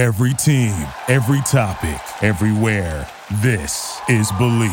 Every team, every topic, everywhere. This is Believe.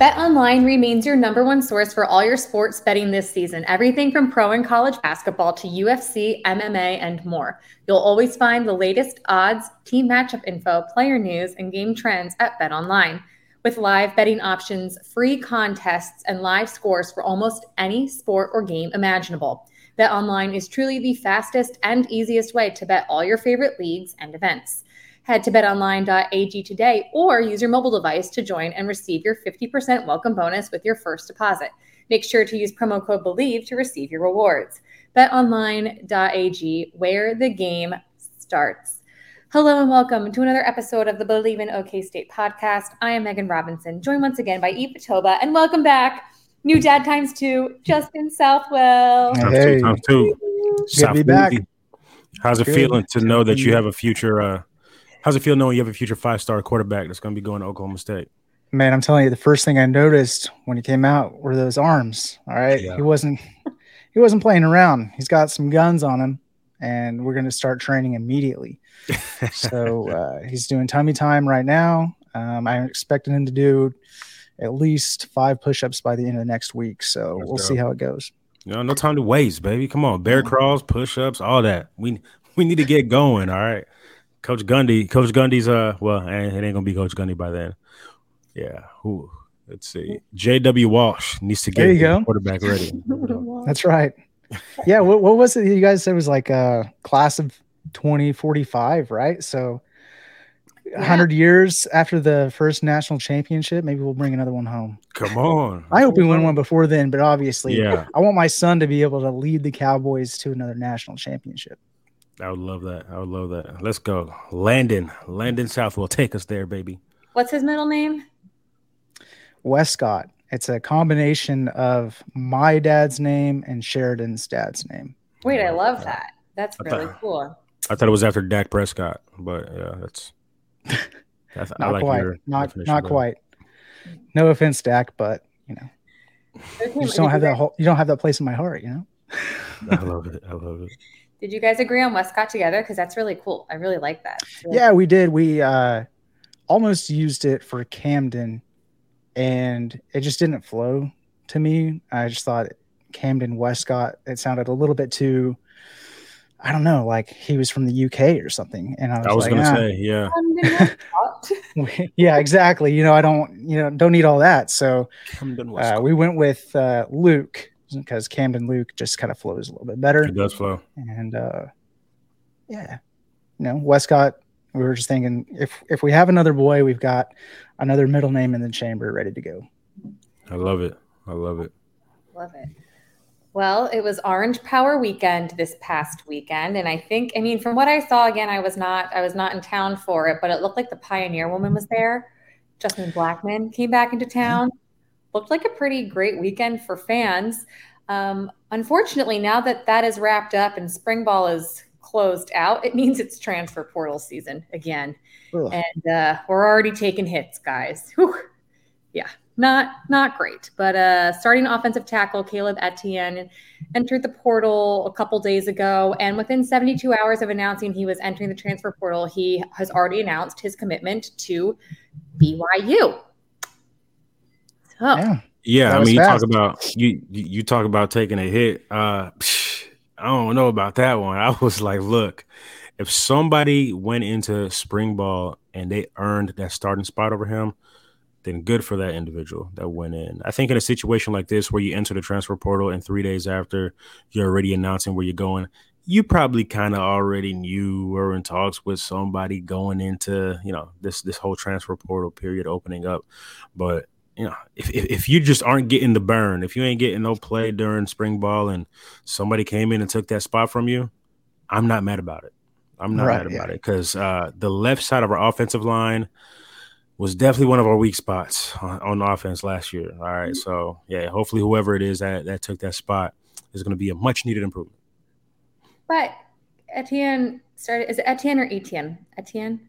BetOnline remains your number one source for all your sports betting this season. Everything from pro and college basketball to UFC, MMA, and more. You'll always find the latest odds, team matchup info, player news, and game trends at BetOnline. With live betting options, free contests, and live scores for almost any sport or game imaginable. BetOnline is truly the fastest and easiest way to bet all your favorite leagues and events. Head to betonline.ag today or use your mobile device to join and receive your 50% welcome bonus with your first deposit. Make sure to use promo code BELIEVE to receive your rewards. BetOnline.ag, where the game starts. Hello and welcome to another episode of the Believe in OK State podcast. I am Meghan Robinson, joined once again by Yves Batoba, and welcome back, new dad times two, Justin Southwell. Hey, Times two. Good to be back. How's it Good. feeling to know that you have a future? Uh, how's it feel knowing you have a future five star quarterback that's going to be going to Oklahoma State? man, I'm telling you, the first thing I noticed when he came out were those arms. All right, Yeah. he wasn't he wasn't playing around. He's got some guns on him, and we're going to start training immediately. so uh, he's doing tummy time right now. Um, I'm expecting him to do at least five push-ups by the end of the next week. So That's we'll see how it goes. You know, no time to waste, baby. Come on, bear crawls, push ups, all that. We we need to get going. All right, Coach Gundy. Coach Gundy's uh, well, it ain't gonna be Coach Gundy by then. Yeah. Who? Let's see. J.W. Walsh needs to get There you his go. quarterback ready. That's right. Yeah. What, what was it? You guys said it was like a class of 2045, right? So, a 100 years after the first national championship, maybe we'll bring another one home. Come on. I hope we win one before then, but obviously, Yeah, I want my son to be able to lead the Cowboys to another national championship. I would love that. I would love that. Let's go, Landon. Landon Southwell, take us there, baby. What's his middle name? Westcott. It's a combination of my dad's name and Sheridan's dad's name. Wait, I love that. That's I really thought- cool. I thought it was after Dak Prescott, but yeah, that's. that's I Not like quite. your Not not better. quite. No offense, Dak, but you know, Okay, you just don't have that whole, you don't have that place in my heart, you know. I love it. I love it. Did you guys agree on Westcott together? Because that's really cool. I really like that. Yeah, we did. We uh almost used it for Camden and it just didn't flow to me. I just thought Camden Westcott, it sounded a little bit too I don't know, like he was from the UK or something. And I was, I was like, gonna "Ah." say, yeah. yeah, exactly. You know, I don't, you know, don't need all that. So Camden uh, we went with uh, Luke because Camden Luke just kind of flows a little bit better. it does flow. And uh, yeah, you know, Westcott. We were just thinking if if we have another boy, we've got another middle name in the chamber ready to go. I love it. I love it. Love it. Well, it was Orange Power Weekend this past weekend, and I think, I mean, from what I saw, again, I was not, I was not in town for it, but it looked like the Pioneer Woman was there. Justin Blackmon came back into town. Looked like a pretty great weekend for fans. Um, unfortunately, now that that is wrapped up and spring ball is closed out, it means it's transfer portal season again Ugh. and uh, we're already taking hits, guys. Whew. Yeah, not not great. But uh, starting offensive tackle Caleb Etienne entered the portal a couple days ago, and within 72 hours of announcing he was entering the transfer portal, he has already announced his commitment to BYU. So, Yeah, Yeah, I was mean, you fast. talk about you you you talk about taking a hit. Uh, psh, I don't know about that one. I was like, look, if somebody went into spring ball and they earned that starting spot over him, then good for that individual that went in. I think in a situation like this where you enter the transfer portal and three days after you're already announcing where you're going, you probably kind of already knew or were in talks with somebody going into you know this this whole transfer portal period opening up, but you know, if, if if you just aren't getting the burn, if you ain't getting no play during spring ball, and somebody came in and took that spot from you, I'm not mad about it. I'm not Right, mad yeah. about it because uh, the left side of our offensive line was definitely one of our weak spots on, on offense last year. All right, so yeah, hopefully whoever it is that that took that spot is going to be a much needed improvement. but Etienne started. Is it Etienne or Etienne? Etienne.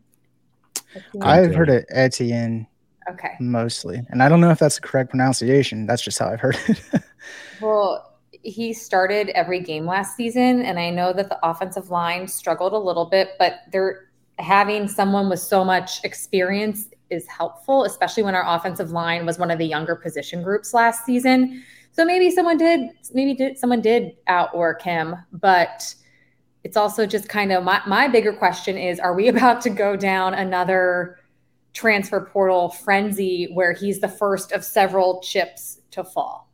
Etienne? I've heard it Etienne. Okay. Mostly. And I don't know if that's the correct pronunciation. That's just how I've heard it. well, he started every game last season, and I know that the offensive line struggled a little bit, but they're having someone with so much experience is helpful, especially when our offensive line was one of the younger position groups last season. So maybe someone did, maybe did someone did outwork him, but it's also just kind of my, my bigger question is are we about to go down another transfer portal frenzy where he's the first of several chips to fall?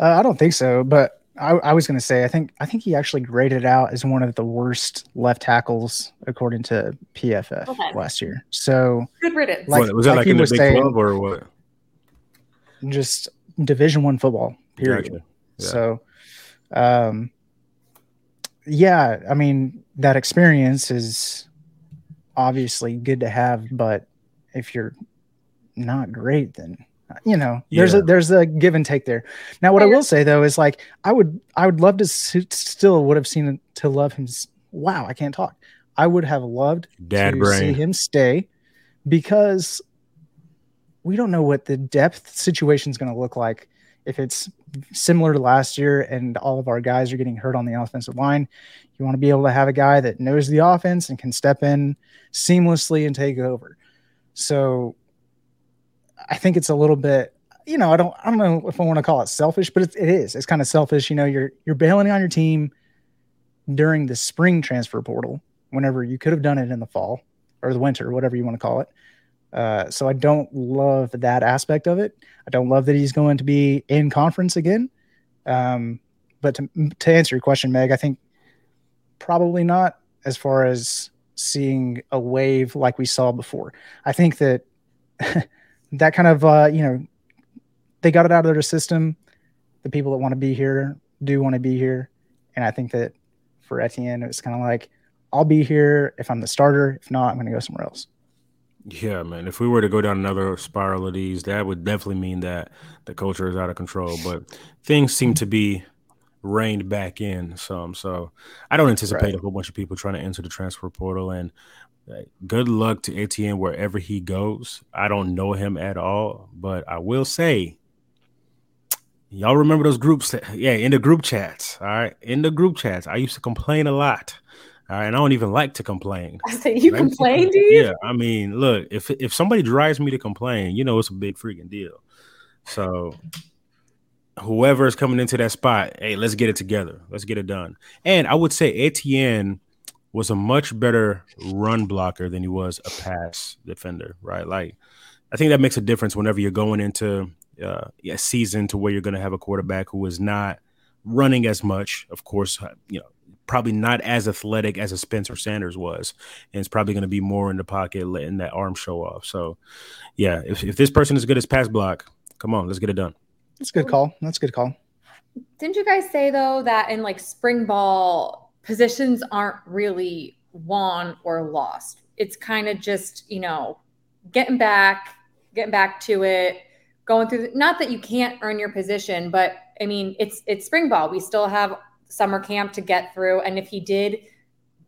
Uh, I don't think so, but I, I was going to say I think I think he actually graded out as one of the worst left tackles according to PFF okay. last year. So good riddance. Like, what, was that like, like in the Big saying, Twelve or what? Just Division One football. Period. Gotcha. Yeah. So, um, yeah, I mean that experience is obviously good to have, but if you're not great, then you know there's yeah. a there's a give and take there. Now, what I will say though is like I would I would love to still would have seen to love him. Wow, I can't talk. I would have loved Dad to brain. see him stay because we don't know what the depth situation is going to look like if it's similar to last year and all of our guys are getting hurt on the offensive line. You want to be able to have a guy that knows the offense and can step in seamlessly and take over. So I think it's a little bit, you know, I don't, I don't know if I want to call it selfish, but it is. It's kind of selfish. You know, you're you're bailing on your team during the spring transfer portal, whenever you could have done it in the fall or the winter, whatever you want to call it. Uh, so I don't love that aspect of it. I don't love that he's going to be in conference again. Um, but to, to answer your question, Meg, I think probably not as far as seeing a wave like we saw before. I think that that kind of uh, you know they got it out of their system. The people that want to be here do want to be here, and I think that for Etienne, it's kind of like I'll be here if I'm the starter. If not, I'm going to go somewhere else. Yeah, man. If we were to go down another spiral of these, that would definitely mean that the culture is out of control. But things seem to be reined back in some. So I don't anticipate right. a whole bunch of people trying to enter the transfer portal. And uh, good luck to Etienne wherever he goes. I don't know him at all, but I will say, y'all remember those groups? That, yeah, in the group chats. All right, in the group chats, I used to complain a lot. All right, and I don't even like to complain. I say you complain, do you? Yeah, I mean, look, if if somebody drives me to complain, you know it's a big freaking deal. So whoever is coming into that spot, hey, let's get it together. Let's get it done. And I would say Etienne was a much better run blocker than he was a pass defender, right? Like, I think that makes a difference whenever you're going into uh, a season to where you're going to have a quarterback who is not running as much. Of course, you know, probably not as athletic as a Spencer Sanders was, and it's probably going to be more in the pocket, letting that arm show off. So, yeah, if, if this person is good as pass block, come on, let's get it done. That's a good call. That's a good call. Didn't you guys say though that in like spring ball positions aren't really won or lost. It's kind of just, you know, getting back, getting back to it, going through the, not that you can't earn your position, but I mean, it's it's spring ball. We still have summer camp to get through and if he did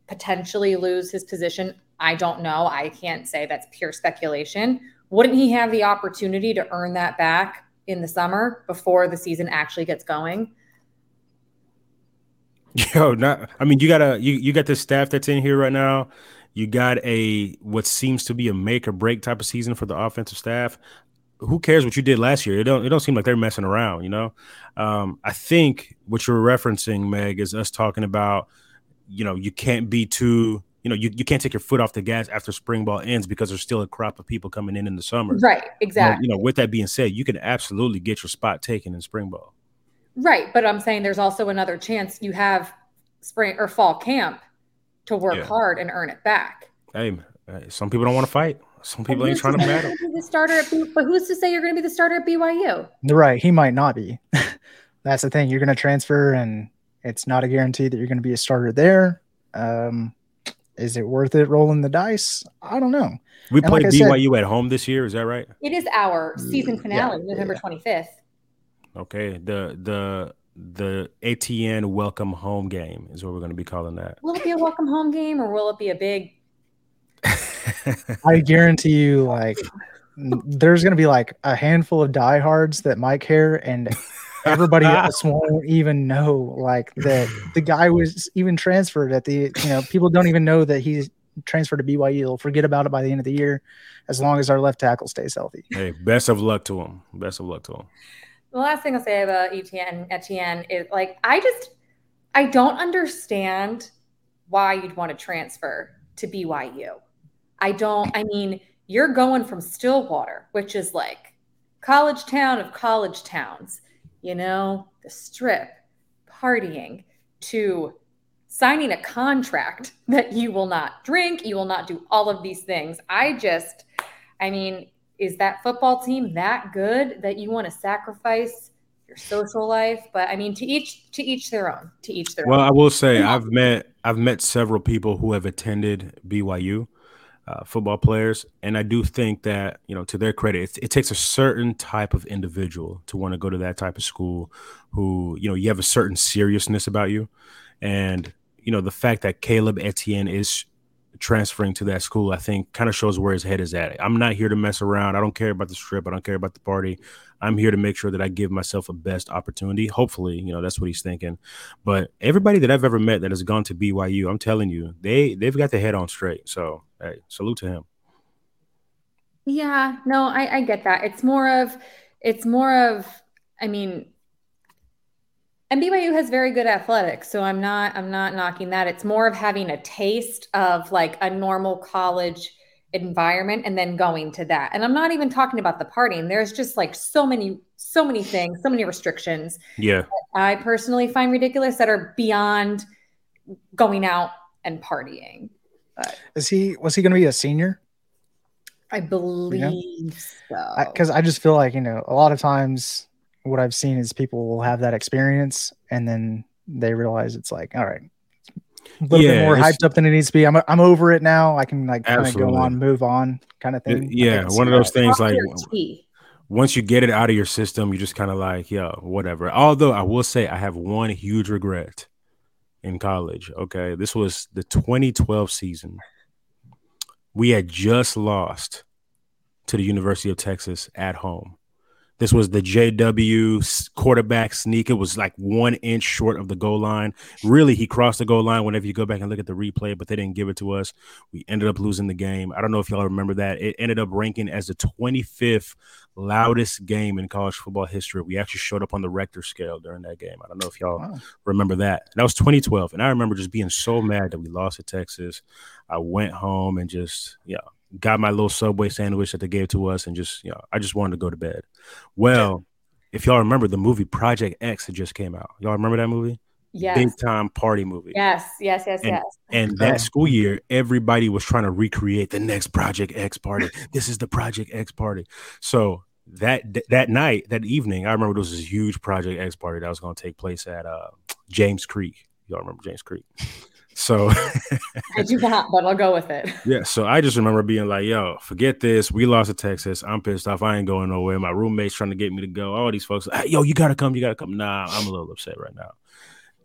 potentially lose his position, I don't know. I can't say that's pure speculation. Wouldn't he have the opportunity to earn that back in the summer before the season actually gets going? Yo, not. I mean, you got a you you got the staff that's in here right now. You got a what seems to be a make or break type of season for the offensive staff. Who cares what you did last year? It don't it don't seem like they're messing around. You know, um, I think what you're referencing, Meg, is us talking about. You know, you can't be too you know, you, you can't take your foot off the gas after spring ball ends because there's still a crop of people coming in in the summer. Right. Exactly. You know, with that being said, you can absolutely get your spot taken in spring ball. Right. But I'm saying there's also another chance you have spring or fall camp to work yeah. hard and earn it back. Hey, some people don't want to fight. Some people ain't trying to battle. The starter at B- but who's to say you're going to be the starter at BYU? Right. He might not be. That's the thing. You're going to transfer, and it's not a guarantee that you're going to be a starter there. Um, is it worth it rolling the dice? I don't know. We and played like BYU said, at home this year. Is that right? It is our season finale, yeah, November twenty yeah. fifth. Okay. The the the Etienne welcome home game is what we're going to be calling that. Will it be a welcome home game or will it be a big I guarantee you, like, there's going to be like a handful of diehards that might care, and everybody else won't even know, like, that the guy was even transferred at the, you know, people don't even know that he's transferred to BYU. They'll forget about it by the end of the year, as long as our left tackle stays healthy. Hey, best of luck to him. Best of luck to him. The last thing I'll say about Etienne Etienne is like I just I don't understand why you'd want to transfer to BYU. I don't, I mean, you're going from Stillwater, which is like college town of college towns, you know, the strip, partying, to signing a contract that you will not drink, you will not do all of these things. I just, I mean, is that football team that good that you want to sacrifice your social life? But I mean, to each to each their own. To each their well, own. Well, I will say I've met I've met several people who have attended BYU. Uh, football players, and I do think that you know, to their credit, it, it takes a certain type of individual to want to go to that type of school. Who you know, you have a certain seriousness about you, and you know, the fact that Caleb Etienne is transferring to that school, I think kind of shows where his head is at. I'm not here to mess around. I don't care about the strip. I don't care about the party. I'm here to make sure that I give myself a best opportunity. Hopefully, you know, that's what he's thinking. But everybody that I've ever met that has gone to BYU, I'm telling you, they they've got their head on straight. So hey, salute to him. Yeah, no, I, I get that. It's more of it's more of I mean, and BYU has very good athletics, so I'm not I'm not knocking that. It's more of having a taste of like a normal college environment and then going to that. And I'm not even talking about the partying. There's just like so many so many things, so many restrictions. Yeah. I personally find ridiculous that are beyond going out and partying. But is he was he going to be a senior? I believe so. Because I, I just feel like you know a lot of times what I've seen is people will have that experience and then they realize it's like, all right, a little yeah, bit more hyped up than it needs to be. I'm I'm over it now. I can like kind of go on, move on, kind of thing. It, yeah, one of those that. things like once you get it out of your system, you're just kind of like, yo, whatever. Although I will say I have one huge regret in college. Okay, this was the 2012 season. We had just lost to the University of Texas at home. This was the JW quarterback sneak. It was like one inch short of the goal line. Really, he crossed the goal line whenever you go back and look at the replay, but they didn't give it to us. We ended up losing the game. I don't know if y'all remember that. It ended up ranking as the 25th loudest game in college football history. We actually showed up on the Richter scale during that game. I don't know if y'all wow. remember that. That was 2012. And I remember just being so mad that we lost to Texas. I went home and just, yeah, got my little Subway sandwich that they gave to us, and just you know, I just wanted to go to bed. Well, if y'all remember, the movie Project X that just came out. Y'all remember that movie? Yes. Big time party movie. Yes, yes, yes, and, yes. And that school year, everybody was trying to recreate the next Project X party. this is the Project X party. So that that night, that evening, I remember there was this huge Project X party that was going to take place at uh, James Creek. Y'all remember James Creek? So I do not, but I'll go with it. Yeah. So I just remember being like, yo, forget this. We lost to Texas. I'm pissed off. I ain't going nowhere. My roommate's trying to get me to go. All these folks, hey, yo, you gotta come, you gotta come. Nah, I'm a little upset right now.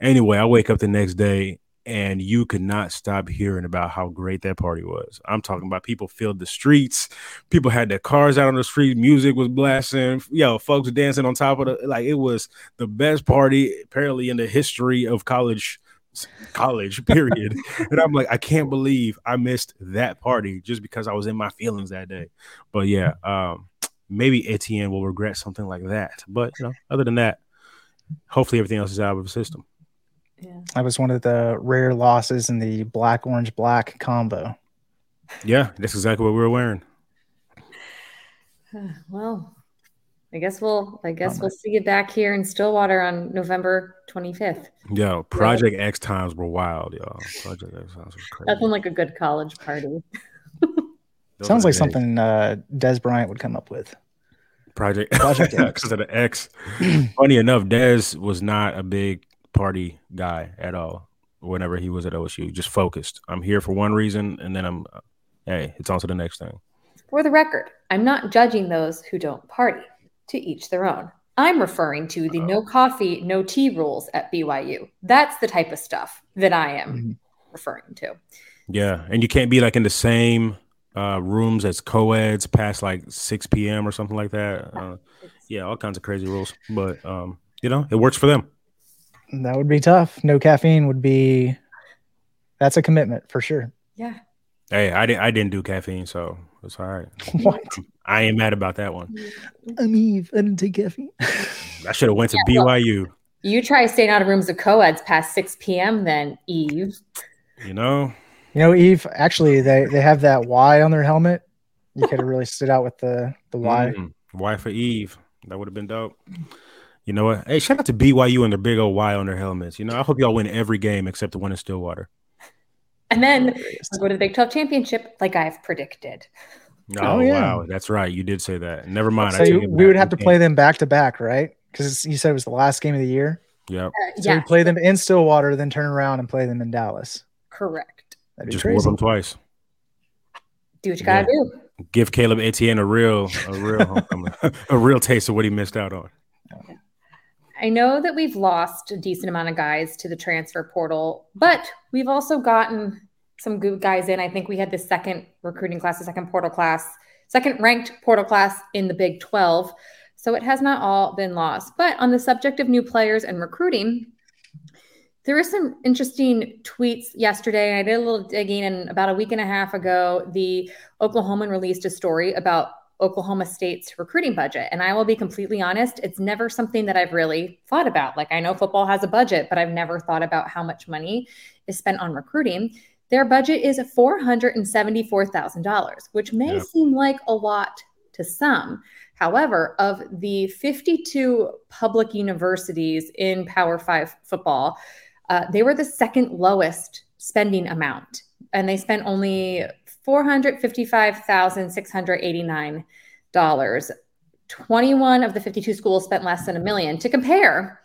Anyway, I wake up the next day and you could not stop hearing about how great that party was. I'm talking about people filled the streets, people had their cars out on the street, music was blasting, yo, folks dancing on top of the like it was the best party apparently in the history of college college period. And i'm like i can't believe i missed that party just because i was in my feelings that day. But yeah um maybe etienne will regret something like that. But you know other than that hopefully everything else is out of the system. Yeah. That was one of the rare losses in the black orange black combo. Yeah that's exactly what we were wearing. Well I guess we'll I guess we'll see you back here in Stillwater on November 25th. Yo, Project X times were wild, y'all. Project X times were crazy. That's like a good college party. Sounds like something uh, Dez Bryant would come up with. Project Project X because of the X. Funny enough, Dez was not a big party guy at all. Whenever he was at OSU, just focused. I'm here for one reason, and then I'm, hey, it's on to the next thing. For the record, I'm not judging those who don't party to each their own. I'm referring to the no coffee, no tea rules at BYU. That's the type of stuff that I am mm-hmm. referring to. Yeah. And you can't be like in the same uh, rooms as co-eds past like 6 p.m. or something like that. Uh, yeah, all kinds of crazy rules, but um, you know, it works for them. That would be tough. No caffeine would be. That's a commitment for sure. Yeah. Hey, I didn't. I didn't do caffeine, so it's all right. What? I ain't mad about that one. I'm Yves. I didn't take caffeine. I should have went to Yeah, well- BYU. You try staying out of rooms of co-eds past 6 p.m. then, Yves. You know, You know, Yves. Actually, they they have that Y on their helmet. You could have really stood out with the the Y. Mm, Y for Yves. That would have been dope. You know what? Hey, shout out to BYU and their big old Y on their helmets. You know, I hope y'all win every game except the one in Stillwater. And then go to the Big 12 championship like I've predicted. Oh, Oh, yeah. wow, that's right. You did say that. Never mind. So take you, we would have to We play them back to back, right? Because you said it was the last game of the year. Yep. Uh, So yeah, we play them in Stillwater, then turn around and play them in Dallas. correct. That'd be Just whoop crazy. them twice. Do what you gotta Yeah. do. Give Caleb Etienne a real, a real, a real taste of what he missed out on. I know that we've lost a decent amount of guys to the transfer portal, but we've also gotten some good guys in. I think we had the second recruiting class, the second portal class, second ranked portal class in the Big 12. So it has not all been lost. But on the subject of new players and recruiting, there were some interesting tweets yesterday. I did a little digging, and about a week and a half ago, the Oklahoman released a story about Oklahoma State's recruiting budget. And I will be completely honest, it's never something that I've really thought about. Like, I know football has a budget, but I've never thought about how much money is spent on recruiting. Their budget is $474,000, which may Yeah. seem like a lot to some. However, of the 52 public universities in Power Five football, uh, they were the second lowest spending amount, and they spent only $455,689. 21 of the 52 schools spent less than a million. To compare,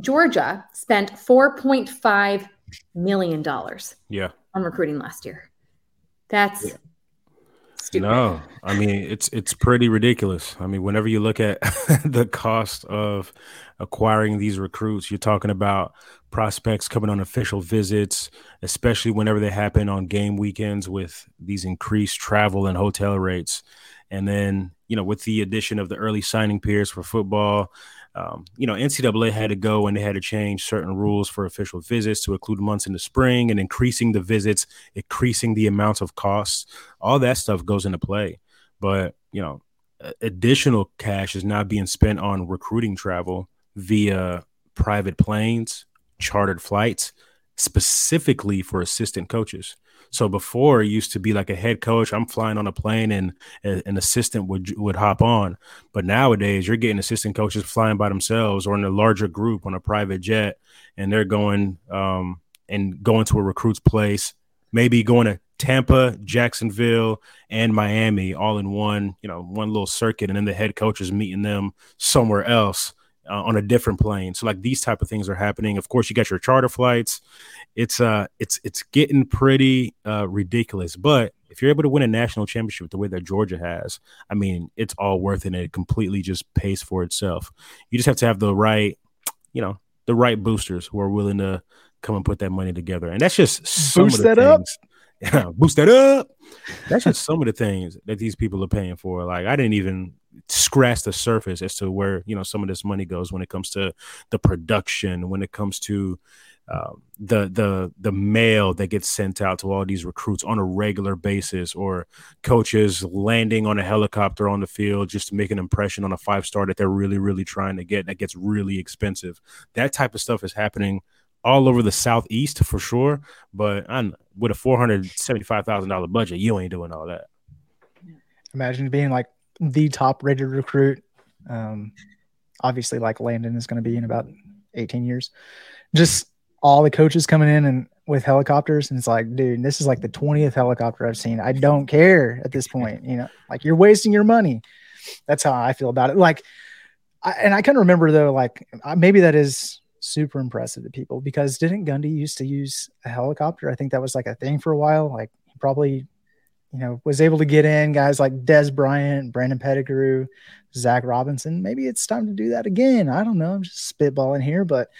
Georgia spent $4.5 million Yeah. On recruiting last year. That's Yeah. stupid. No, I mean it's it's pretty ridiculous. I mean, whenever you look at the cost of acquiring these recruits, you're talking about prospects coming on official visits, especially whenever they happen on game weekends with these increased travel and hotel rates. And then, you know, with the addition of the early signing periods for football, um, you know, NCAA had to go and they had to change certain rules for official visits to include months in the spring and increasing the visits, increasing the amount of costs. All that stuff goes into play. But, you know, additional cash is now being spent on recruiting travel via private planes, chartered flights, specifically for assistant coaches. So before it used to be like a head coach, I'm flying on a plane and an assistant would would hop on. But nowadays you're getting assistant coaches flying by themselves or in a larger group on a private jet and they're going um and going to a recruit's place, maybe going to Tampa, Jacksonville, and Miami all in one, you know, one little circuit and then the head coach is meeting them somewhere else uh, on a different plane. So like these type of things are happening. Of course, you got your charter flights. It's uh it's it's getting pretty uh ridiculous. But if you're able to win a national championship the way that Georgia has, I mean, it's all worth it and it completely just pays for itself. You just have to have the right, you know, the right boosters who are willing to come and put that money together. And that's just some Boost of the that up. Yeah, boost that up. That's just some of the things that these people are paying for. Like I didn't even scratch the surface as to where you know some of this money goes when it comes to the production, when it comes to um, the the the mail that gets sent out to all these recruits on a regular basis, or coaches landing on a helicopter on the field just to make an impression on a five star that they're really really trying to get. That gets really expensive. That type of stuff is happening all over the southeast for sure. But I'm, with a four hundred seventy five thousand dollar budget, you ain't doing all that. Imagine being like the top rated recruit. Um, obviously, like Landon is going to be in about 18 years. Just all the coaches coming in and with helicopters, and it's like, dude, this is like the 20th helicopter I've seen. I don't care at this point. You know, like you're wasting your money. That's how I feel about it. Like, I, and I of remember though, like maybe that is super impressive to people because didn't Gundy used to use a helicopter? I think that was like a thing for a while. Like he probably you know, was able to get in guys like Dez Bryant, Brandon Pettigrew, Zach Robinson. Maybe it's time to do that again. I don't know. I'm just spitballing here, but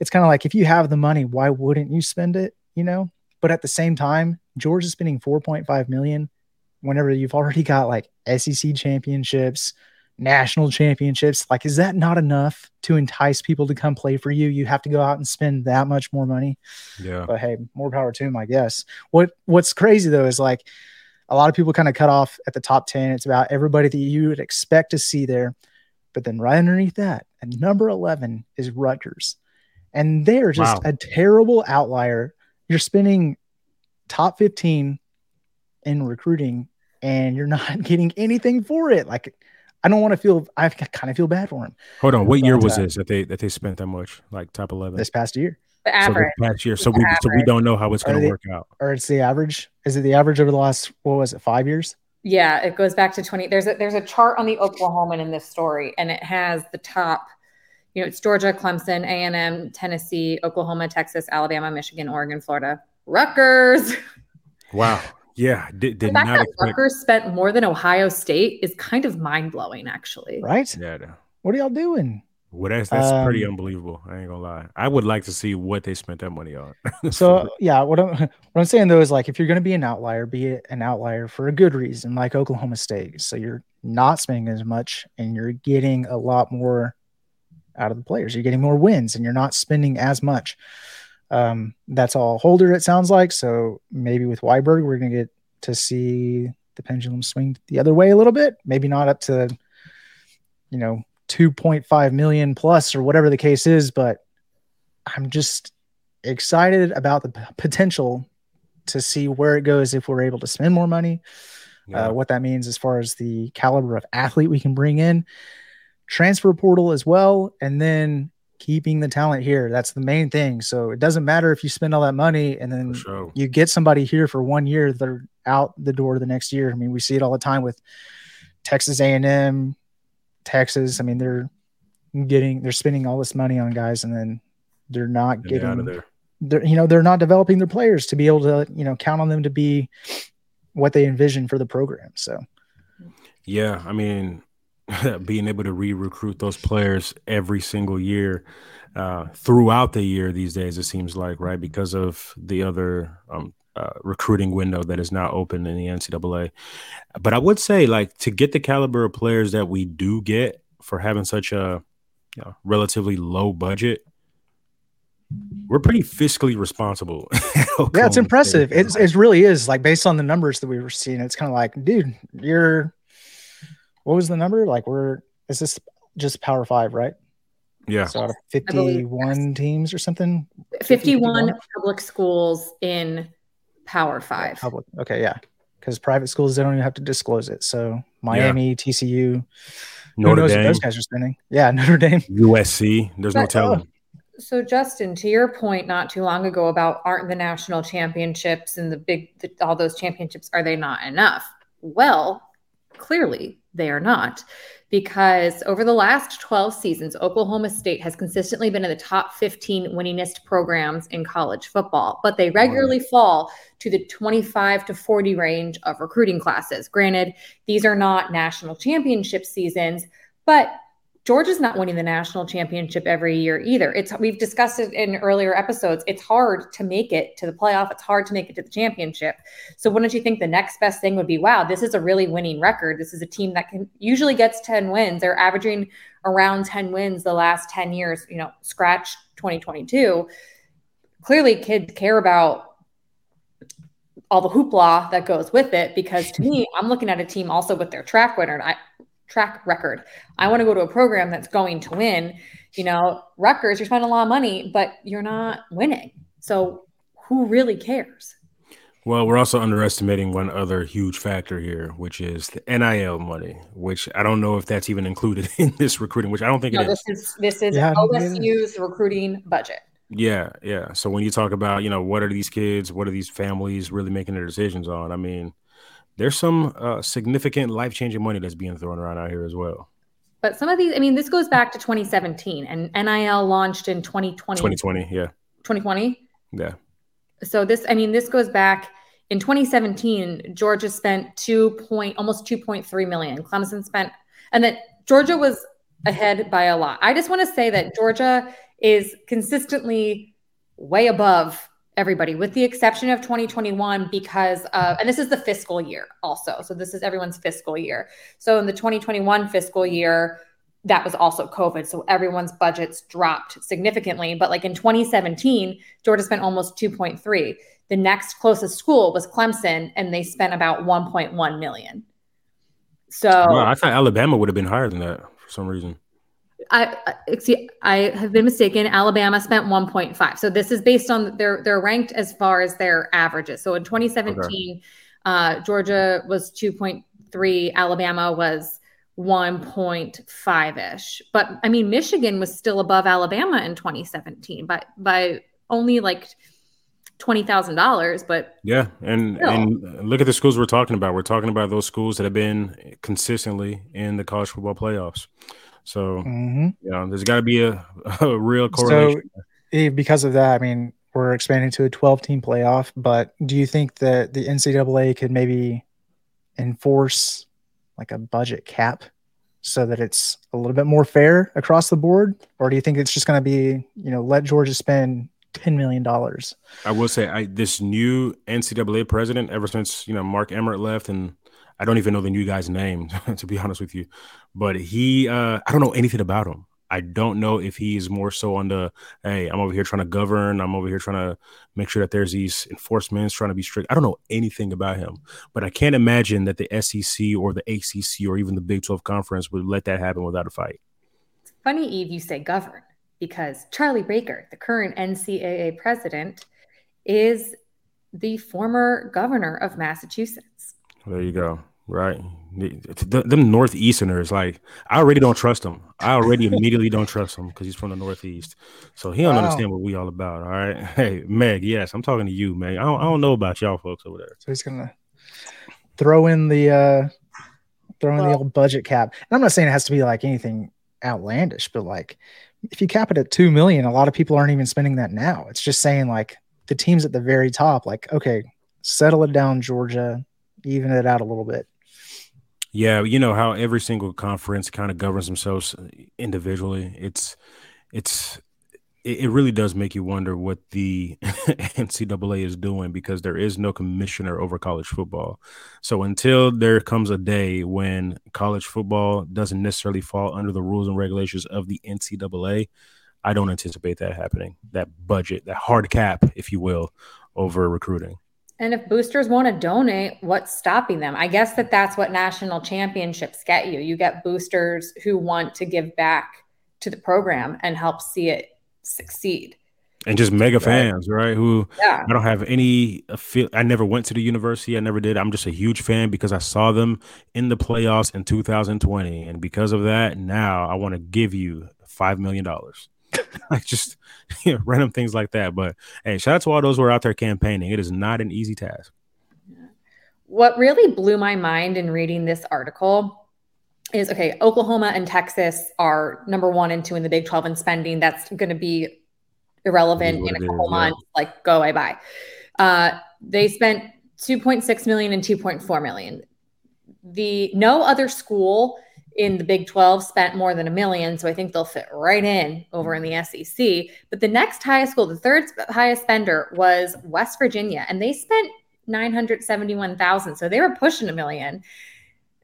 it's kind of like if you have the money, why wouldn't you spend it? You know, but at the same time, Georgia's spending 4.5 million whenever you've already got like SEC championships, national championships, like is that not enough to entice people to come play for you? You have to go out and spend that much more money. Yeah. But hey, more power to him, I guess. What what's crazy though is like a lot of people kind of cut off at the top 10. It's about everybody that you would expect to see there. But then right underneath that, and number 11 is Rutgers. And they're just Wow. a terrible outlier. You're spending top 15 in recruiting and you're not getting anything for it. Like, I don't want to feel, I kind of feel bad for him Hold on. What year was uh, this that they that they spent that much? Like top eleven. this past year. The so average. this past year. So The we so we don't know how it's going to work out. Or it's the average. Is it the average over the last, what was it, five years? Yeah, it goes back to 20. There's a there's a chart on the Oklahoman in this story, and it has the top, you know, it's Georgia, Clemson, A&M, Tennessee, Oklahoma, Texas, Alabama, Michigan, Oregon, Florida, Rutgers. Wow. Yeah. Did, The did fact not that expect. Rutgers spent more than Ohio State is kind of mind blowing, actually. Right? Yeah. What are y'all doing? Well, that's that's pretty Um, unbelievable. I ain't gonna lie. I would like to see what they spent that money on. So yeah, what I'm what I'm saying though is like if you're going to be an outlier, be an outlier for a good reason, like Oklahoma State. So you're not spending as much, and you're getting a lot more out of the players. You're getting more wins, and you're not spending as much. Um, that's all Holder. It sounds like so. Maybe with Weiberg, we're going to get to see the pendulum swing the other way a little bit. Maybe not up to, you know, 2.5 million plus or whatever the case is, but I'm just excited about the potential to see where it goes if we're able to spend more money, Yeah. uh, what that means as far as the caliber of athlete we can bring in, transfer portal as well, and then keeping the talent here. That's the main thing. So it doesn't matter if you spend all that money and then sure. you get somebody here for one year, they're out the door the next year. I mean, we see it all the time with Texas A&M, Texas. I mean, they're getting they're spending all this money on guys and then they're not And getting out of there. they're you know they're not developing their players to be able to you know count on them to be what they envision for the program so Yeah, I mean, being able to re-recruit those players every single year, uh, throughout the year these days, it seems like right because of the other um, uh, recruiting window that is now open in the NCAA. But I would say, like, to get the caliber of players that we do get for having such a you know, relatively low budget, we're pretty fiscally responsible. yeah it's impressive it's, it really is like based on the numbers that we were seeing it's kind of like dude you're what was the number like we're is this just power five right yeah. so out of I believe, 51 teams or something 51 51? public schools in Power Five. public okay yeah because private schools they don't even have to disclose it so miami tcu who Notre knows what Dame, those guys are spending yeah notre dame USC. There's no But- oh, telling. So, Justin, to your point not too long ago about aren't the national championships and the big, the, all those championships, are they not enough? Well, clearly they are not. Because over the last 12 seasons, Oklahoma State has consistently been in the top 15 winningest programs in college football, but they regularly fall to the 25 to 40 range of recruiting classes. Granted, these are not national championship seasons, but Georgia's not winning the national championship every year either. It's we've discussed it in earlier episodes. It's hard to make it to the playoff. It's hard to make it to the championship. So wouldn't you think the next best thing would be, wow, this is a really winning record. This is a team that can usually gets 10 wins. They're averaging around 10 wins the last 10 years, you know, scratch 2022. Clearly kids care about all the hoopla that goes with it because to me, I'm looking at a team also with their track record. I track record. I want to go to a program that's going to win. You know, Rutgers, you're spending a lot of money, but you're not winning. So who really cares? Well, we're also underestimating one other huge factor here, which is the NIL money, which I don't know if that's even included in this recruiting, which I don't think No, it is. this is this is Yeah, I don't think it OSU's recruiting budget. Yeah, yeah. So when you talk about, you know, what are these kids, what are these families really making their decisions on? I mean, there's some uh, significant life changing money that's being thrown around out here as well. But some of these, I mean, this goes back to 2017 and NIL launched in 2020. 2020, yeah, 2020. yeah, So this, I mean, this goes back in 2017. Georgia spent two point, almost 2.3 million. Clemson spent, and that Georgia was ahead by a lot. I just want to say that Georgia is consistently way above everybody, with the exception of 2021, because of, and this is the fiscal year also. So this is everyone's fiscal year. So in the 2021 fiscal year, that was also COVID. So everyone's budgets dropped significantly. But like in 2017, Georgia spent almost 2.3. The next closest school was Clemson, and they spent about 1.1 million. So I thought Alabama would have been higher than that for some reason. I see. I have been mistaken. Alabama spent 1.5. So this is based on their they're ranked as far as their averages. So in 2017, okay. uh, Georgia was 2.3. Alabama was 1.5 ish. But I mean, Michigan was still above Alabama in 2017, but by only like twenty thousand dollars. But yeah, and still. and look at the schools we're talking about. We're talking about those schools that have been consistently in the college football playoffs. So mm-hmm. yeah, there's got to be a, a real correlation. So because of that, I mean, we're expanding to a 12 team playoff. But do you think that the NCAA could maybe enforce like a budget cap so that it's a little bit more fair across the board, or do you think it's just going to be you know let Georgia spend ten million dollars? I will say, I this new NCAA president, ever since you know Mark Emmert left and I don't even know the new guy's name, to be honest with you. But he, uh, I don't know anything about him. I don't know if he's more so on the hey, I'm over here trying to govern. I'm over here trying to make sure that there's these enforcements trying to be strict. I don't know anything about him, but I can't imagine that the SEC or the ACC or even the Big 12 conference would let that happen without a fight. Funny, Yves, you say govern because Charlie Baker, the current NCAA president, is the former governor of Massachusetts. There you go. Right. The, them Northeasterners, like, I already don't trust him. I already immediately don't trust him because he's from the Northeast. So he don't wow. understand what we all about. All right. Hey, Meg, yes, I'm talking to you, Meg. I don't, I don't know about y'all folks over there. So he's going to throw in the, uh, throw in well, the old budget cap. And I'm not saying it has to be like anything outlandish, but like, if you cap it at 2 million, a lot of people aren't even spending that now. It's just saying like the teams at the very top, like, okay, settle it down, Georgia even it out a little bit. Yeah, you know how every single conference kind of governs themselves individually. It's it's it really does make you wonder what the NCAA is doing because there is no commissioner over college football. So until there comes a day when college football doesn't necessarily fall under the rules and regulations of the NCAA, I don't anticipate that happening. That budget, that hard cap, if you will, over recruiting. And if boosters want to donate, what's stopping them? I guess that that's what national championships get you. You get boosters who want to give back to the program and help see it succeed. And just mega fans, right? Who yeah. I don't have any feel. I never went to the university. I never did. I'm just a huge fan because I saw them in the playoffs in 2020, and because of that, now I want to give you five million dollars. like just you know, random things like that. But hey, shout out to all those who are out there campaigning. It is not an easy task. What really blew my mind in reading this article is okay, Oklahoma and Texas are number one and two in the Big 12 in spending. That's going to be irrelevant in a couple is, months. Yeah. Like, go, away, bye. Uh, they spent 2.6 million and 2.4 million. The no other school in the Big 12 spent more than a million. So I think they'll fit right in over in the SEC. But the next highest school, the third highest spender was West Virginia, and they spent 971,000. So they were pushing a million.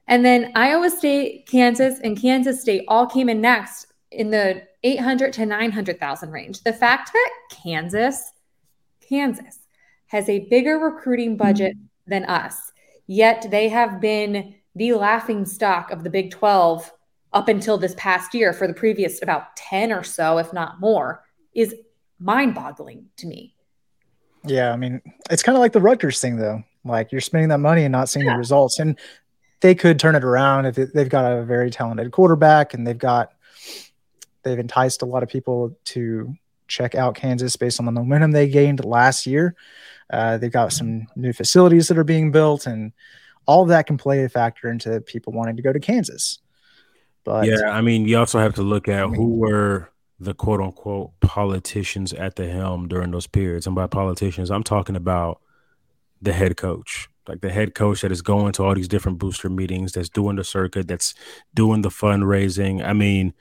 And then Iowa State, Kansas, and Kansas State all came in next in the 800 to 900,000 range. The fact that Kansas, Kansas has a bigger recruiting budget than us, yet they have been the laughing stock of the Big 12 up until this past year for the previous about 10 or so, if not more, is mind boggling to me. Yeah. I mean, it's kind of like the Rutgers thing, though. Like you're spending that money and not seeing yeah. the results. And they could turn it around if they've got a very talented quarterback and they've got, they've enticed a lot of people to check out Kansas based on the momentum they gained last year. Uh, they've got some new facilities that are being built and, all of that can play a factor into people wanting to go to Kansas. But yeah, I mean, you also have to look at who were the quote unquote politicians at the helm during those periods. And by politicians, I'm talking about the head coach, like the head coach that is going to all these different booster meetings, that's doing the circuit, that's doing the fundraising. I mean,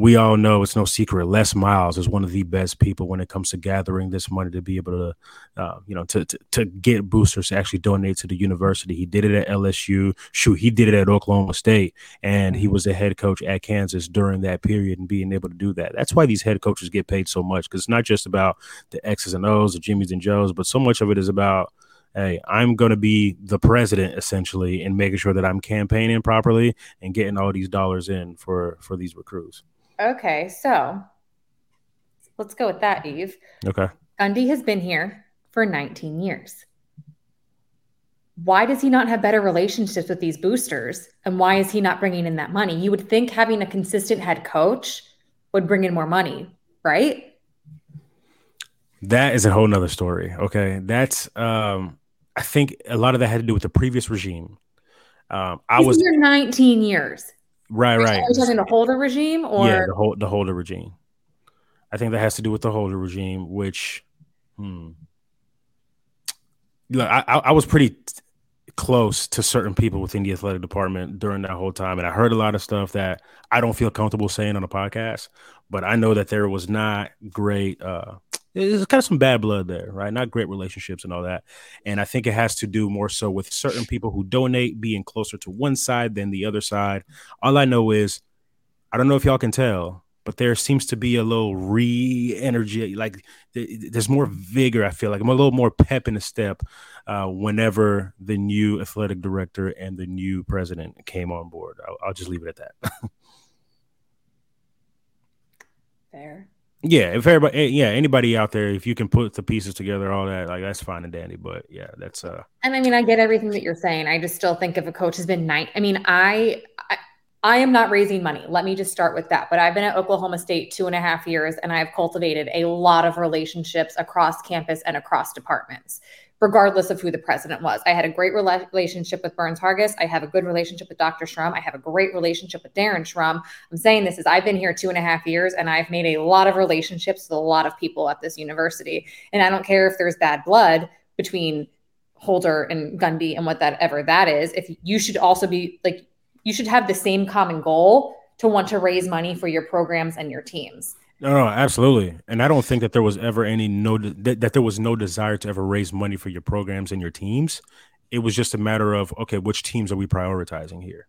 we all know it's no secret. Les Miles is one of the best people when it comes to gathering this money to be able to, uh, you know, to, to, to get boosters to actually donate to the university. He did it at LSU. Shoot, he did it at Oklahoma State, and he was a head coach at Kansas during that period and being able to do that. That's why these head coaches get paid so much because it's not just about the X's and O's, the Jimmys and Joes, but so much of it is about hey, I'm going to be the president essentially and making sure that I'm campaigning properly and getting all these dollars in for for these recruits. Okay, so let's go with that, Yves. Okay. Gundy has been here for 19 years. Why does he not have better relationships with these boosters? And why is he not bringing in that money? You would think having a consistent head coach would bring in more money, right? That is a whole nother story. Okay. That's, um, I think a lot of that had to do with the previous regime. Um, I was here 19 years. Right, right. Are you talking the Holder regime or yeah, the whole the Holder regime? I think that has to do with the Holder regime, which, hmm. Look, I, I was pretty close to certain people within the athletic department during that whole time, and I heard a lot of stuff that I don't feel comfortable saying on a podcast. But I know that there was not great. Uh, there's kind of some bad blood there, right? Not great relationships and all that. And I think it has to do more so with certain people who donate being closer to one side than the other side. All I know is, I don't know if y'all can tell, but there seems to be a little re energy. Like there's more vigor. I feel like I'm a little more pep in the step uh, whenever the new athletic director and the new president came on board. I'll, I'll just leave it at that. Fair. Yeah, if everybody, eh, yeah, anybody out there, if you can put the pieces together, all that, like that's fine and dandy. But yeah, that's uh. And I mean, I get everything that you're saying. I just still think if a coach has been night, I mean, I, I, I am not raising money. Let me just start with that. But I've been at Oklahoma State two and a half years, and I have cultivated a lot of relationships across campus and across departments regardless of who the president was. I had a great relationship with Burns Hargis. I have a good relationship with Dr. Shrum. I have a great relationship with Darren Shrum. I'm saying this is I've been here two and a half years and I've made a lot of relationships with a lot of people at this university. And I don't care if there's bad blood between Holder and Gundy and what that ever that is. If you should also be like, you should have the same common goal to want to raise money for your programs and your teams. No, no, absolutely. And I don't think that there was ever any no that, that there was no desire to ever raise money for your programs and your teams. It was just a matter of okay, which teams are we prioritizing here?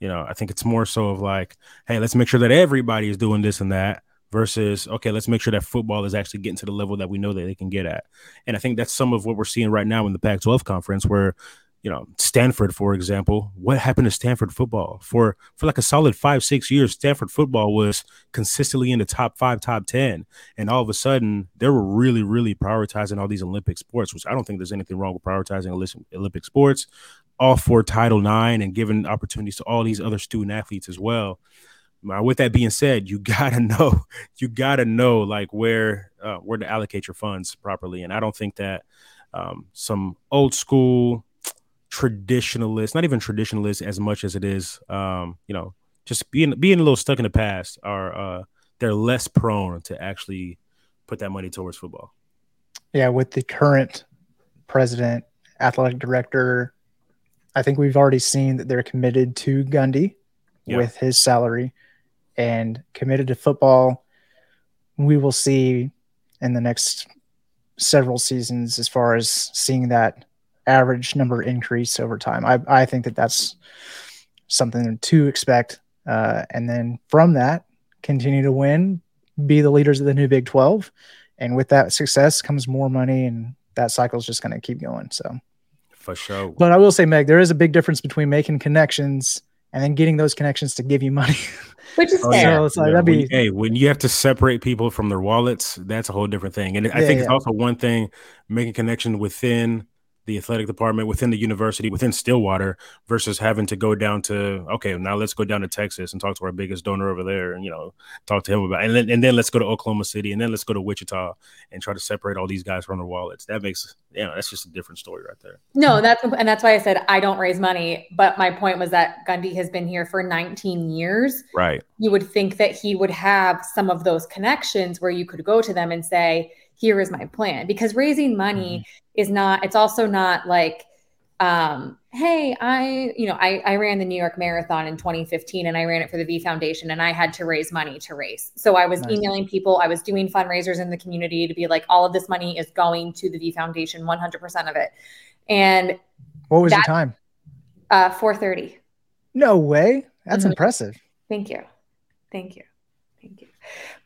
You know, I think it's more so of like, hey, let's make sure that everybody is doing this and that versus okay, let's make sure that football is actually getting to the level that we know that they can get at. And I think that's some of what we're seeing right now in the Pac-12 conference where you know Stanford, for example. What happened to Stanford football for for like a solid five six years? Stanford football was consistently in the top five, top ten, and all of a sudden they were really really prioritizing all these Olympic sports, which I don't think there's anything wrong with prioritizing Olympic sports. All for Title IX and giving opportunities to all these other student athletes as well. With that being said, you gotta know, you gotta know like where uh, where to allocate your funds properly, and I don't think that um, some old school traditionalists, not even traditionalists as much as it is, um, you know, just being being a little stuck in the past are uh, they're less prone to actually put that money towards football. Yeah, with the current president, athletic director, I think we've already seen that they're committed to Gundy yeah. with his salary and committed to football. We will see in the next several seasons as far as seeing that average number increase over time. I, I think that that's something to expect. Uh, and then from that, continue to win, be the leaders of the new Big 12. And with that success comes more money, and that cycle is just going to keep going. So, for sure. But I will say, Meg, there is a big difference between making connections and then getting those connections to give you money. Which is oh, fair. So yeah, be, when, hey, when you have to separate people from their wallets, that's a whole different thing. And I think yeah. it's also one thing making connection within the athletic department within the university within Stillwater versus having to go down to okay now let's go down to Texas and talk to our biggest donor over there and you know talk to him about and then and then let's go to Oklahoma City and then let's go to Wichita and try to separate all these guys from their wallets. That makes you know that's just a different story right there. No that's and that's why I said I don't raise money but my point was that Gundy has been here for 19 years. Right. You would think that he would have some of those connections where you could go to them and say here is my plan because raising money mm-hmm. Is not it's also not like um hey, I, you know, I, I ran the New York Marathon in 2015 and I ran it for the V Foundation and I had to raise money to race. So I was nice. emailing people, I was doing fundraisers in the community to be like, all of this money is going to the V Foundation, 100% of it. And what was that, your time? Uh, 430. No way. That's mm-hmm. impressive. Thank you. Thank you. Thank you.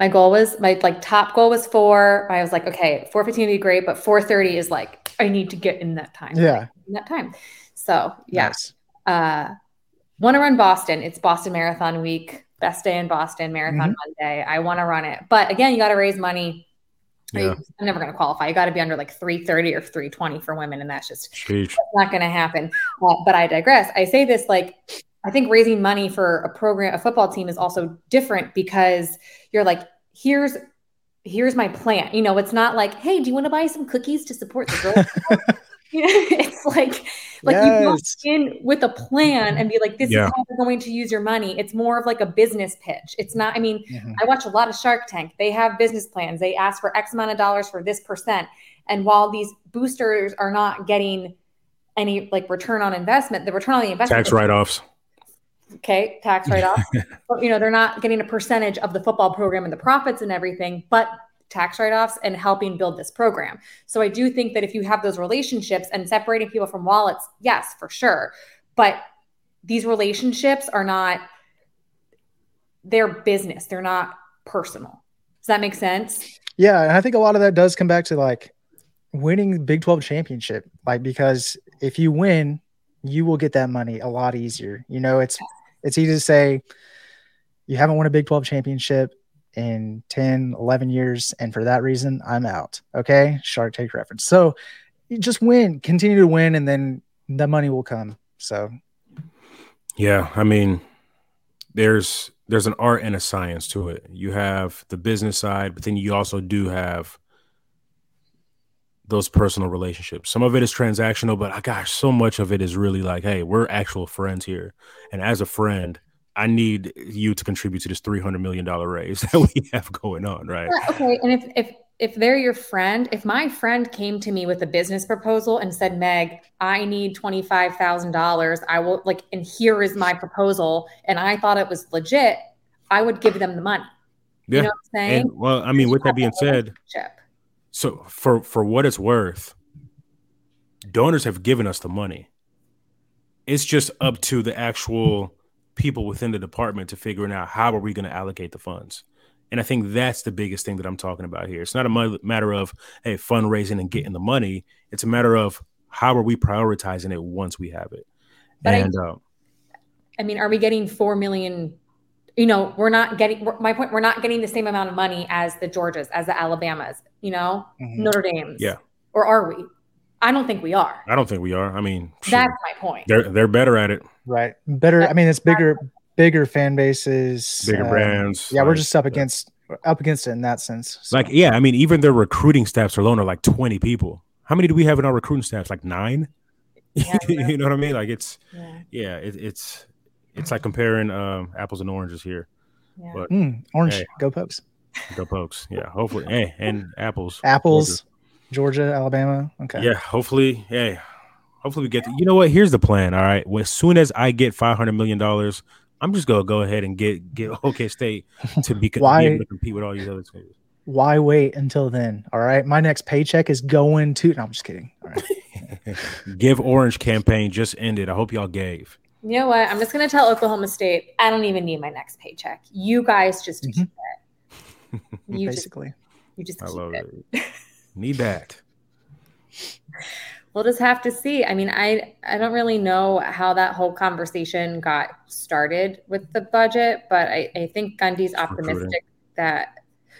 My goal was my like top goal was four. I was like, okay, 415 would be great, but 430 is like I need to get in that time. Yeah. In that time. So yeah. Nice. Uh, want to run Boston. It's Boston Marathon Week. Best day in Boston, Marathon mm-hmm. Monday. I want to run it. But again, you got to raise money. Yeah. I'm never going to qualify. You got to be under like 330 or 320 for women. And that's just that's not going to happen. Uh, but I digress. I say this like, I think raising money for a program, a football team is also different because you're like, here's here's my plan. You know, it's not like, hey, do you want to buy some cookies to support the girls? it's like like yes. you go in with a plan and be like, this yeah. is how we're going to use your money. It's more of like a business pitch. It's not, I mean, mm-hmm. I watch a lot of Shark Tank. They have business plans. They ask for X amount of dollars for this percent. And while these boosters are not getting any like return on investment, the return on the investment tax write-offs. Okay, tax write-offs. you know, they're not getting a percentage of the football program and the profits and everything, but tax write-offs and helping build this program. So I do think that if you have those relationships and separating people from wallets, yes, for sure. But these relationships are not their business. They're not personal. Does that make sense? Yeah, and I think a lot of that does come back to like winning the Big 12 championship. Like because if you win, you will get that money a lot easier. You know, it's it's easy to say you haven't won a Big 12 championship in 10, 11 years. And for that reason, I'm out. Okay. Shark Tank reference. So just win, continue to win, and then the money will come. So, yeah. I mean, there's, there's an art and a science to it. You have the business side, but then you also do have those personal relationships. Some of it is transactional, but I gosh, so much of it is really like, hey, we're actual friends here. And as a friend, I need you to contribute to this three hundred million dollar raise that we have going on, right? Okay, and if if if they're your friend, if my friend came to me with a business proposal and said, "Meg, I need twenty five thousand dollars. I will like, and here is my proposal," and I thought it was legit, I would give them the money. Yeah. You know what I'm saying? And, well, I mean, with that being said, so for for what it's worth, donors have given us the money. It's just up to the actual people within the department to figuring out how are we going to allocate the funds. And I think that's the biggest thing that I'm talking about here. It's not a matter of hey fundraising and getting the money. It's a matter of how are we prioritizing it once we have it. But and I, uh, I mean, are we getting four million? You know, we're not getting. My point, we're not getting the same amount of money as the Georgias, as the Alabamas. You know, mm-hmm. Notre Dame's. Yeah. Or are we? I don't think we are. I don't think we are. I mean, that's my point. They're they're better at it. Right. Better. I mean, it's bigger, bigger fan bases, bigger uh, brands. Yeah, like, we're just up against up against it in that sense. So. Like, yeah, I mean, even their recruiting staffs alone are like twenty people. How many do we have in our recruiting staffs? Like nine. Yeah, you know what I mean? Like it's yeah, yeah it, it's it's like comparing um, apples and oranges here. Yeah. But mm, orange, hey, go pokes. Go pokes. Yeah, hopefully. hey, and apples. Apples. Georgia, Georgia Alabama. Okay. Yeah, hopefully. Hey, Hopefully we get. To, you know what? Here's the plan. All right. as soon as I get five hundred million dollars, I'm just gonna go ahead and get get OK State to be, Why, be able to compete with all these other teams. Why wait until then? All right. My next paycheck is going to. No, I'm just kidding. All right. Give Orange campaign just ended. I hope y'all gave. You know what? I'm just gonna tell Oklahoma State. I don't even need my next paycheck. You guys just mm-hmm. keep it. You Basically. Just, you just I keep it. it. Need that we'll just have to see. I mean, I I don't really know how that whole conversation got started with the budget, but I, I think Gundy's optimistic that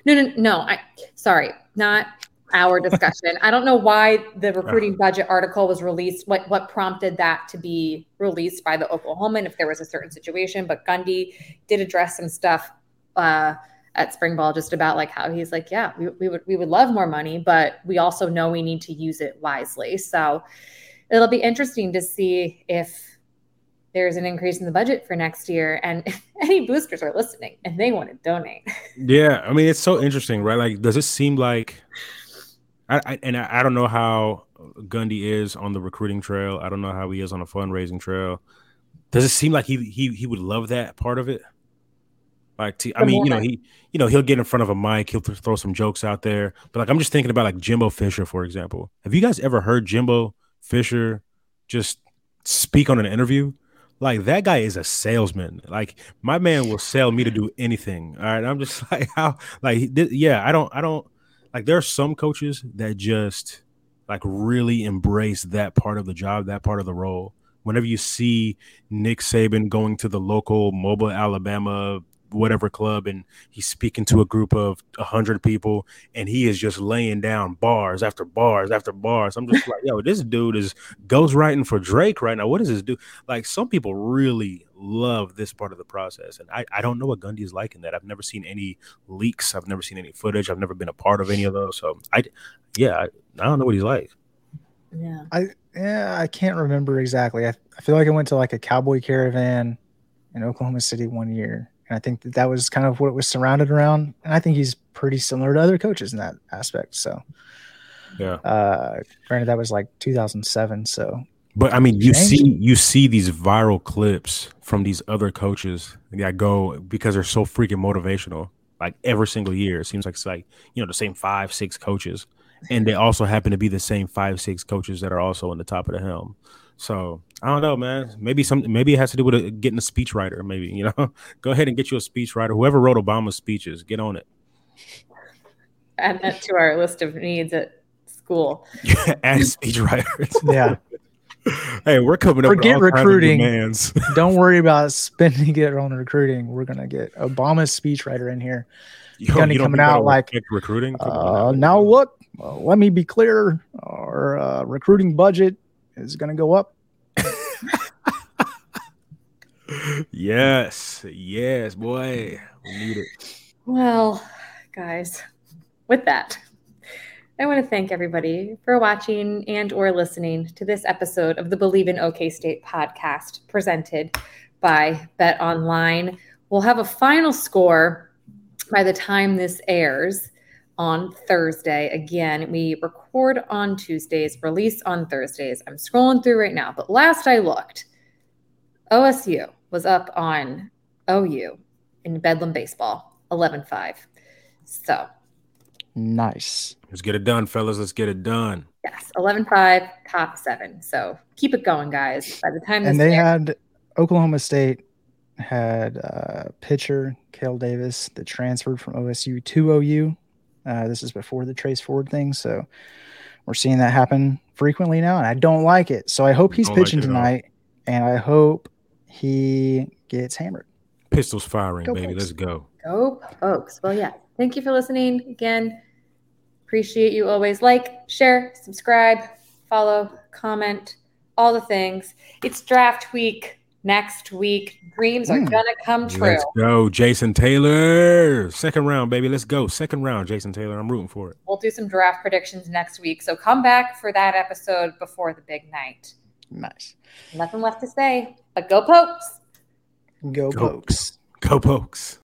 no no no I sorry, not our discussion. I don't know why the recruiting budget article was released, what what prompted that to be released by the Oklahoman if there was a certain situation, but Gundy did address some stuff uh at spring ball just about like how he's like yeah we, we would we would love more money but we also know we need to use it wisely. So it'll be interesting to see if there's an increase in the budget for next year and if any boosters are listening and they want to donate. Yeah i mean it's so interesting right? Like does it seem like I, I and I, I don't know how Gundy is on the recruiting trail. I don't know how he is on the fundraising trail. Does it seem like he he he would love that part of it? Like, to, I mean, you know, he, you know, he'll get in front of a mic, he'll th- throw some jokes out there. But like, I'm just thinking about like Jimbo Fisher, for example. Have you guys ever heard Jimbo Fisher just speak on an interview? Like that guy is a salesman. Like my man will sell me to do anything. All right, I'm just like how, like, yeah, I don't, I don't like. There are some coaches that just like really embrace that part of the job, that part of the role whenever you see Nick Saban going to the local Mobile, Alabama whatever club and he's speaking to a group of 100 people and he is just laying down bars after bars after bars. I'm just like yo this dude is ghostwriting for drake right now. What does this do like some people really love this part of the process and i, I don't know what gundy is like in that. I've never seen any leaks. I've never seen any footage. I've never been a part of any of those. So i yeah i, I don't know what he's like. Yeah. I yeah i can't remember exactly. I, I feel like i went to like a cowboy caravan in oklahoma city one year and I think that that was kind of what it was surrounded around. And I think he's pretty similar to other coaches in that aspect. So, yeah. Uh, granted, that was like 2007. So, but I mean, you changed. see, you see these viral clips from these other coaches that go because they're so freaking motivational. Like every single year, it seems like it's like you know the same five, six coaches, and they also happen to be the same five, six coaches that are also on the top of the helm. So I don't know, man. Maybe some maybe it has to do with a, getting a speechwriter. Maybe you know, go ahead and get you a speechwriter. Whoever wrote Obama's speeches, get on it. Add that to our list of needs at school. Add speechwriters. yeah. hey, we're coming up. Forget recruiting. Don't worry about spending it on recruiting. We're gonna get Obama's speechwriter in here. Yo, gonna coming out like recruiting. Uh, now look, uh, let me be clear. Our uh, recruiting budget is it going to go up. yes, yes, boy, we need it. Well, guys, with that, I want to thank everybody for watching and or listening to this episode of the Believe in OK State podcast presented by Bet Online. We'll have a final score by the time this airs on Thursday. Again, we record on Tuesdays, release on Thursdays. I'm scrolling through right now, but last I looked, OSU was up on OU in Bedlam baseball, 11 5. So nice. Let's get it done, fellas. Let's get it done. Yes, 11 5, top seven. So keep it going, guys. By the time and they had Oklahoma State had uh, pitcher Kale Davis that transferred from OSU to OU uh, this is before the trace forward thing, so we're seeing that happen frequently now, and I don't like it. So I hope he's pitching like tonight, and I hope he gets hammered. Pistols firing, go baby. Pokes. Let's go. Go, Pokes. Well, yeah. Thank you for listening again. Appreciate you always. Like, share, subscribe, follow, comment, all the things. It's draft week next week. Dreams are mm. gonna come true. Let's go, Jason Taylor. Second round, baby. Let's go. Second round, Jason Taylor. I'm rooting for it. We'll do some draft predictions next week. So come back for that episode before the big night. Nice. Nothing left to say, but go pokes. Go, go pokes. Go pokes.